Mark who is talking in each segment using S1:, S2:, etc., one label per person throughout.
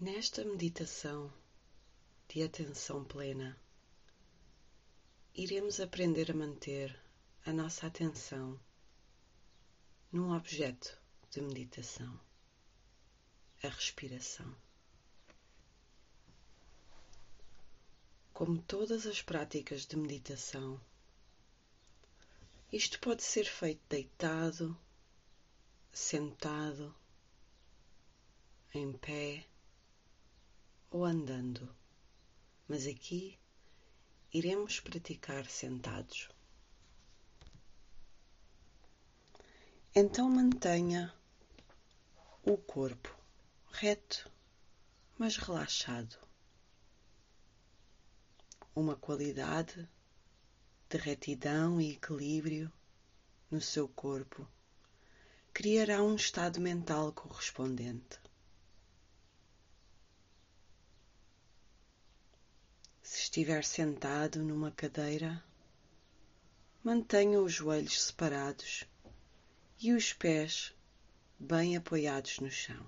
S1: Nesta meditação de atenção plena, iremos aprender a manter a nossa atenção num objeto de meditação, a respiração. Como todas as práticas de meditação, isto pode ser feito deitado, sentado, em pé ou andando, mas aqui iremos praticar sentados. Então mantenha o corpo reto, mas relaxado. Uma qualidade de retidão e equilíbrio no seu corpo criará um estado mental correspondente. Se estiver sentado numa cadeira, mantenha os joelhos separados e os pés bem apoiados no chão.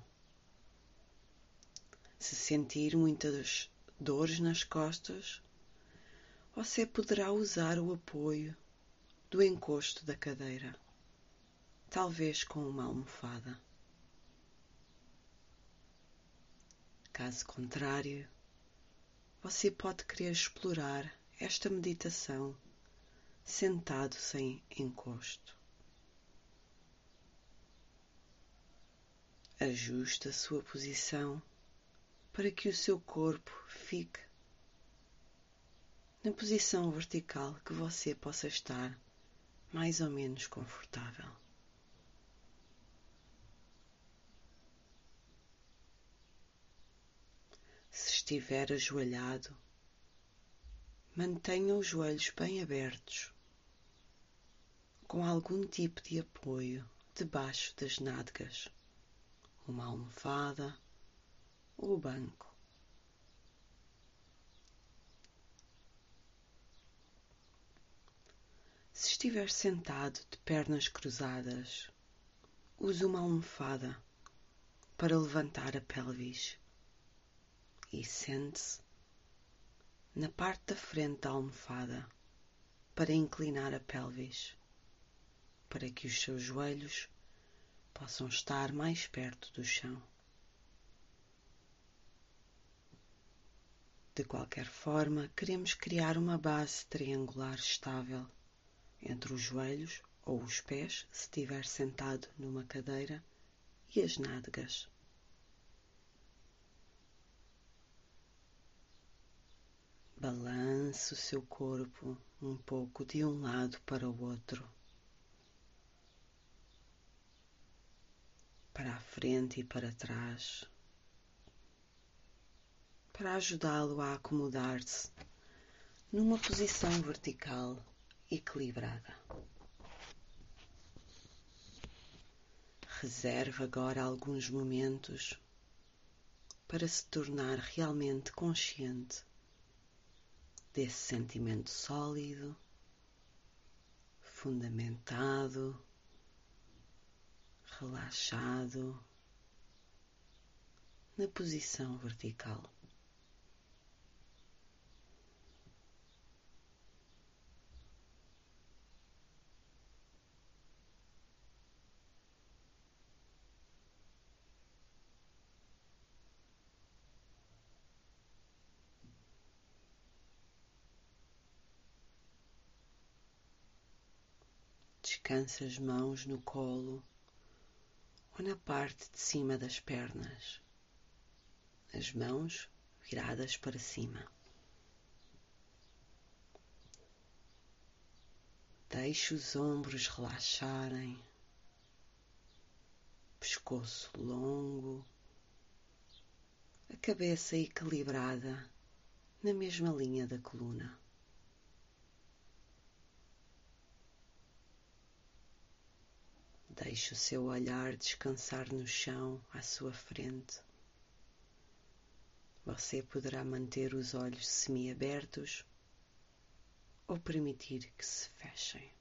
S1: Se sentir muitas dores nas costas, você poderá usar o apoio do encosto da cadeira, talvez com uma almofada. Caso contrário, você pode querer explorar esta meditação sentado sem encosto. Ajuste a sua posição para que o seu corpo fique na posição vertical que você possa estar mais ou menos confortável. Se estiver ajoelhado, mantenha os joelhos bem abertos, com algum tipo de apoio debaixo das nádegas, uma almofada ou banco. Se estiver sentado de pernas cruzadas, use uma almofada para levantar a pelvis e sente-se na parte da frente da almofada para inclinar a pelvis, para que os seus joelhos possam estar mais perto do chão. De qualquer forma, queremos criar uma base triangular estável entre os joelhos ou os pés, se estiver sentado numa cadeira, e as nádegas. Balance o seu corpo um pouco de um lado para o outro, para a frente e para trás, para ajudá-lo a acomodar-se numa posição vertical equilibrada. Reserve agora alguns momentos para se tornar realmente consciente desse sentimento sólido, fundamentado, relaxado na posição vertical. Descanse as mãos no colo ou na parte de cima das pernas, as mãos viradas para cima. Deixe os ombros relaxarem, pescoço longo, a cabeça equilibrada na mesma linha da coluna. Deixe o seu olhar descansar no chão à sua frente. Você poderá manter os olhos semiabertos ou permitir que se fechem.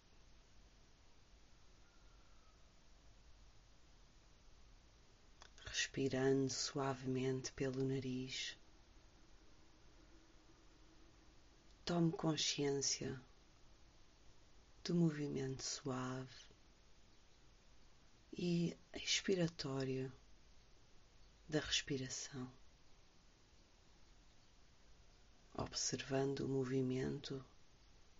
S1: respirando suavemente pelo nariz. Tome consciência do movimento suave e expiratório da respiração, observando o movimento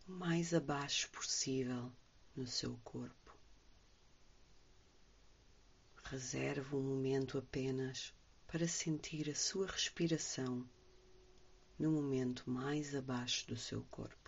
S1: o mais abaixo possível no seu corpo. Reserve um momento apenas para sentir a sua respiração no momento mais abaixo do seu corpo.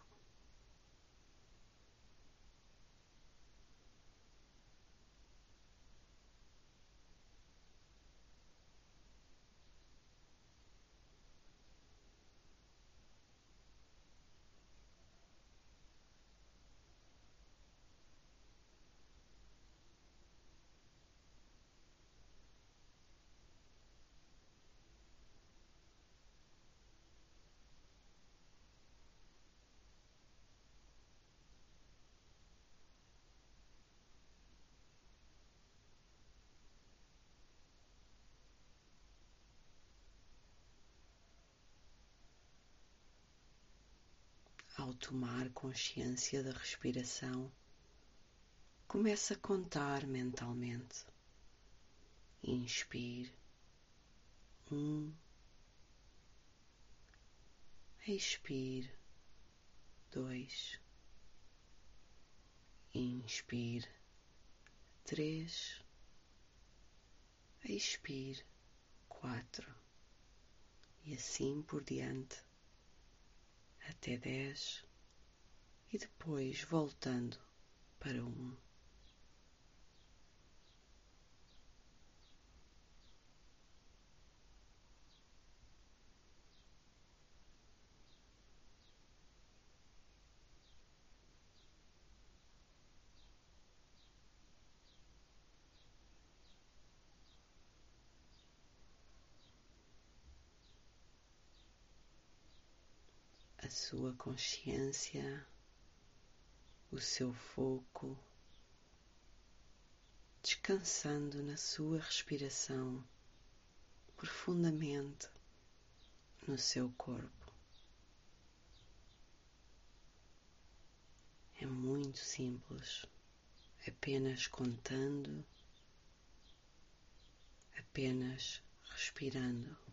S1: Ao tomar consciência da respiração, comece a contar mentalmente. Inspire. Um. Expire. Dois. Inspire. Três. Expire. Quatro. E assim por diante até dez e depois voltando para um. Sua consciência, o seu foco, descansando na sua respiração profundamente no seu corpo. É muito simples, apenas contando, apenas respirando.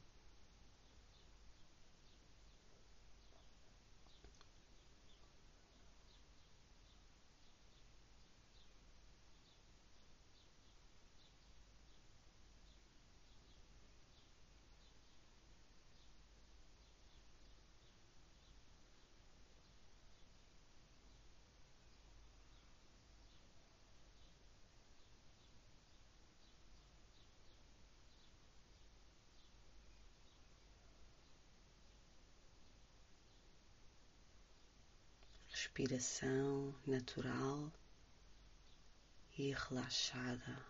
S1: Respiração natural e relaxada,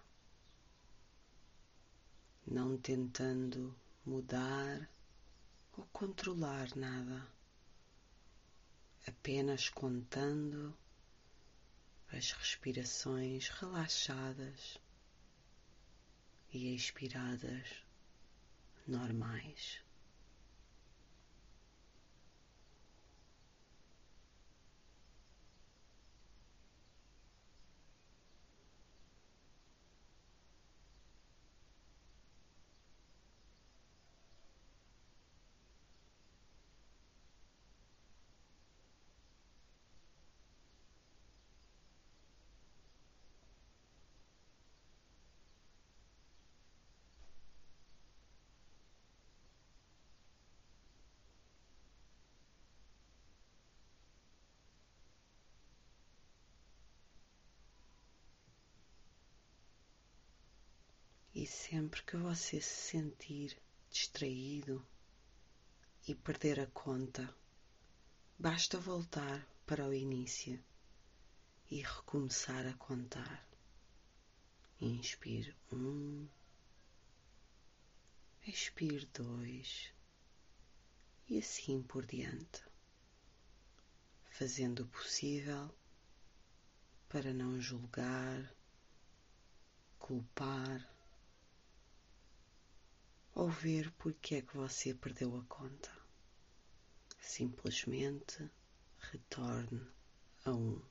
S1: não tentando mudar ou controlar nada, apenas contando as respirações relaxadas e expiradas normais. E sempre que você se sentir distraído e perder a conta, basta voltar para o início e recomeçar a contar. Inspire um, expire dois e assim por diante, fazendo o possível para não julgar, culpar ao ver porque é que você perdeu a conta. Simplesmente retorne a um.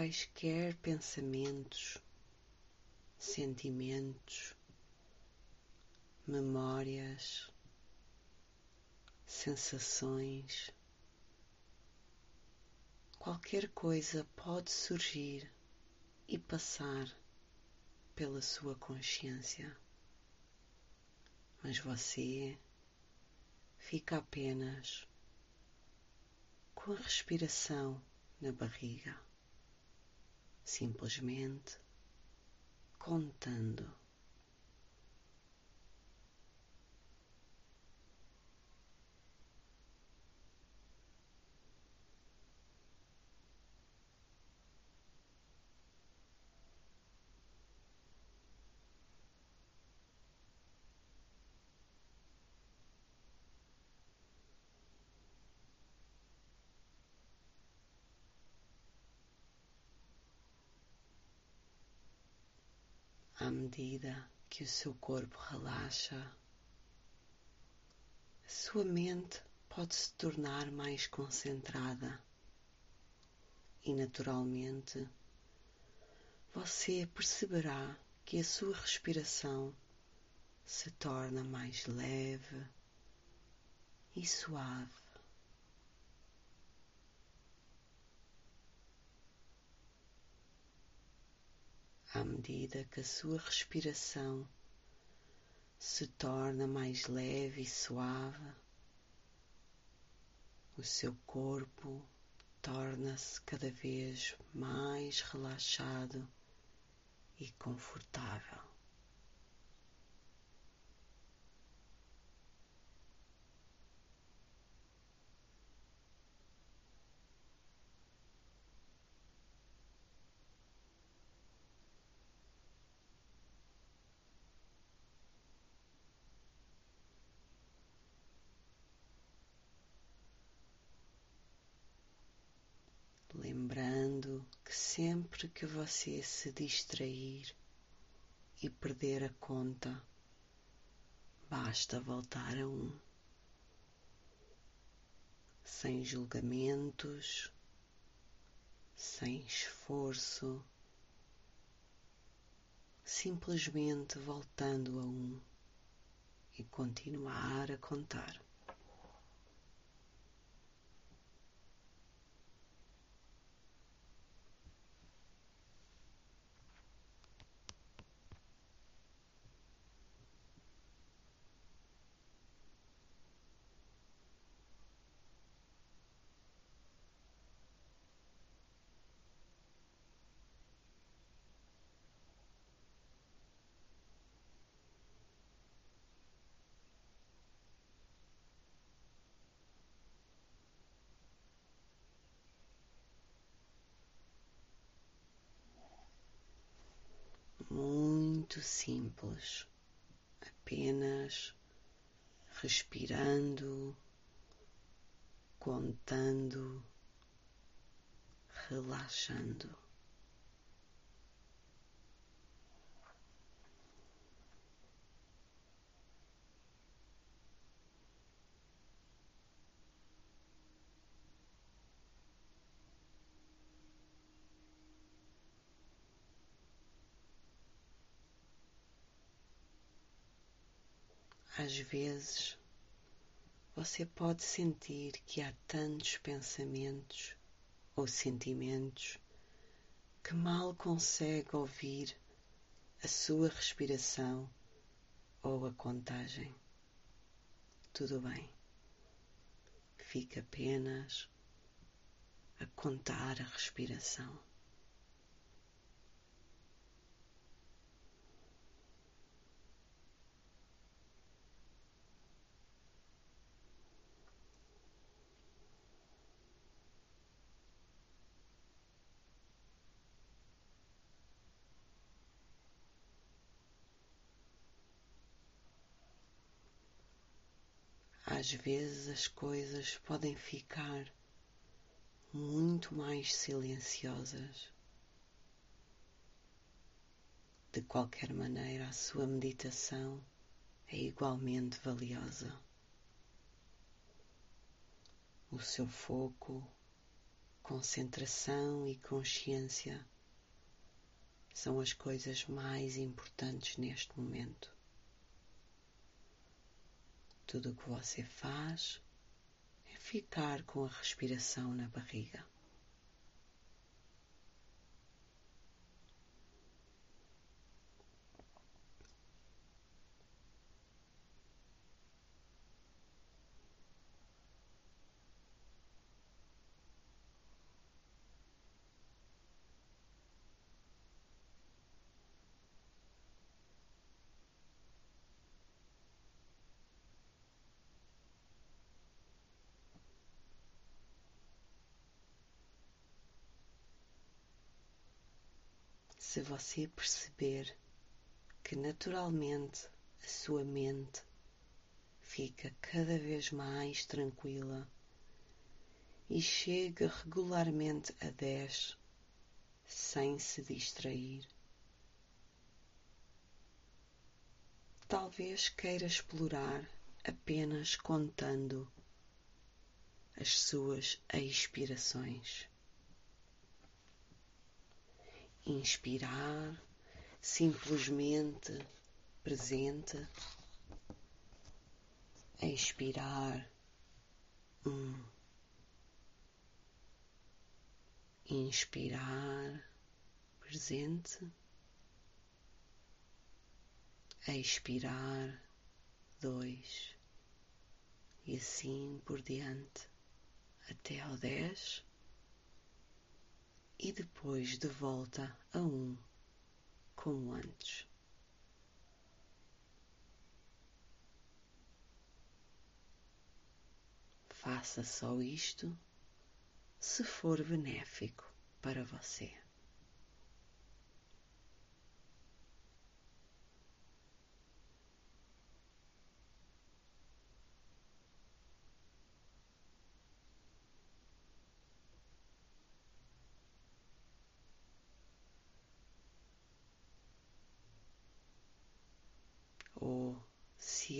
S1: Quaisquer pensamentos, sentimentos, memórias, sensações, qualquer coisa pode surgir e passar pela sua consciência, mas você fica apenas com a respiração na barriga simplesmente contando. À medida que o seu corpo relaxa, a sua mente pode se tornar mais concentrada e, naturalmente, você perceberá que a sua respiração se torna mais leve e suave. À medida que a sua respiração se torna mais leve e suave, o seu corpo torna-se cada vez mais relaxado e confortável. lembrando que sempre que você se distrair e perder a conta, basta voltar a um, sem julgamentos, sem esforço, simplesmente voltando a um e continuar a contar. Muito simples, apenas respirando, contando, relaxando. Às vezes você pode sentir que há tantos pensamentos ou sentimentos que mal consegue ouvir a sua respiração ou a contagem. Tudo bem. Fica apenas a contar a respiração. Às vezes as coisas podem ficar muito mais silenciosas. De qualquer maneira, a sua meditação é igualmente valiosa. O seu foco, concentração e consciência são as coisas mais importantes neste momento. Tudo o que você faz é ficar com a respiração na barriga. Se você perceber que naturalmente a sua mente fica cada vez mais tranquila e chega regularmente a 10 sem se distrair. Talvez queira explorar apenas contando as suas expirações inspirar, simplesmente presente, expirar, um, inspirar, presente, expirar, dois, e assim por diante até ao dez e depois de volta a um, como antes. Faça só isto se for benéfico para você.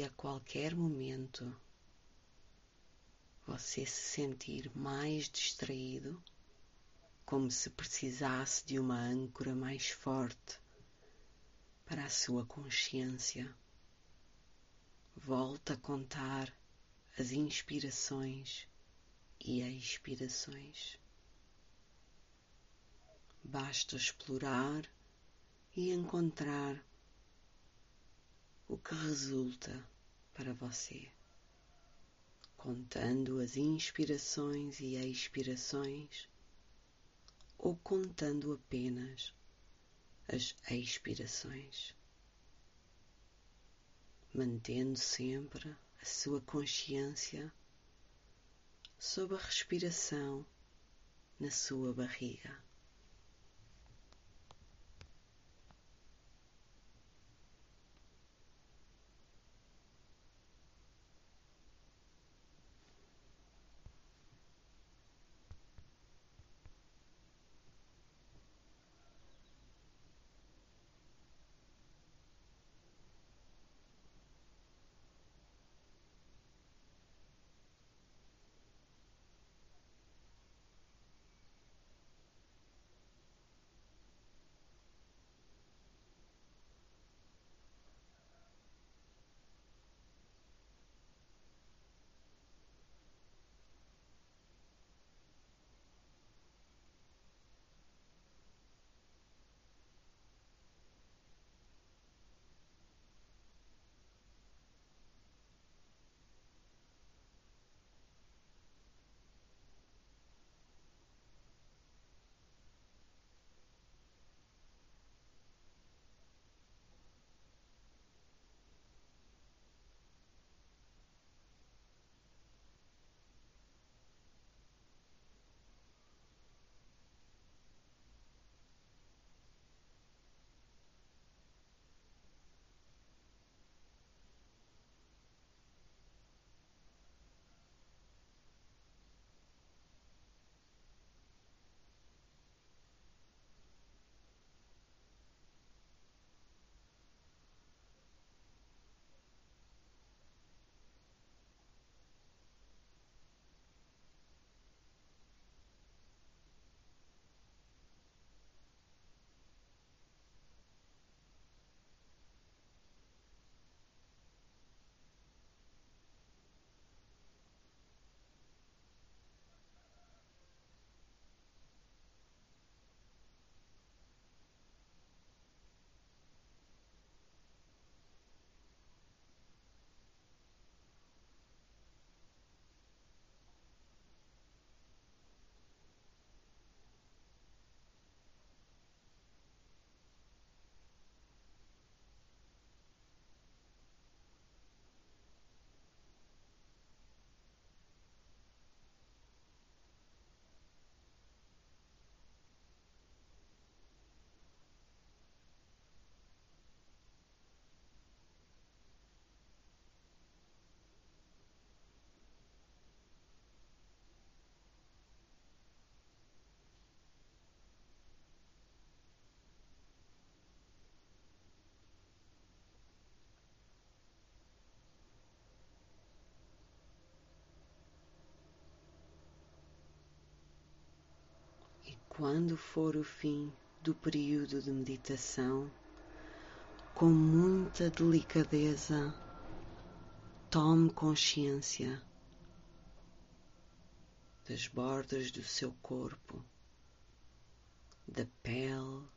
S1: Se a qualquer momento você se sentir mais distraído, como se precisasse de uma âncora mais forte para a sua consciência, volta a contar as inspirações e expirações. Basta explorar e encontrar o que resulta para você, contando as inspirações e expirações ou contando apenas as expirações, mantendo sempre a sua consciência sob a respiração na sua barriga. Quando for o fim do período de meditação, com muita delicadeza, tome consciência das bordas do seu corpo, da pele,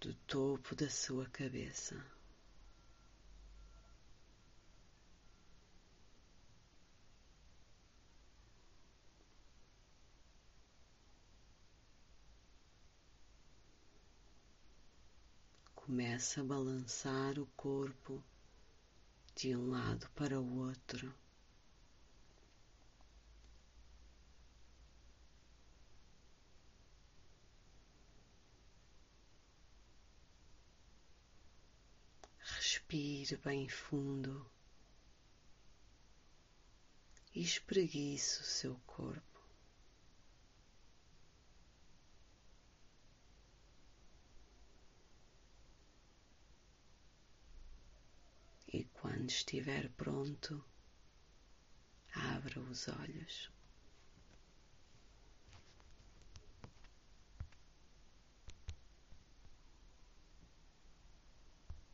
S1: do topo da sua cabeça. Começa a balançar o corpo de um lado para o outro. Respire bem fundo e espreguice o seu corpo. E quando estiver pronto, abra os olhos.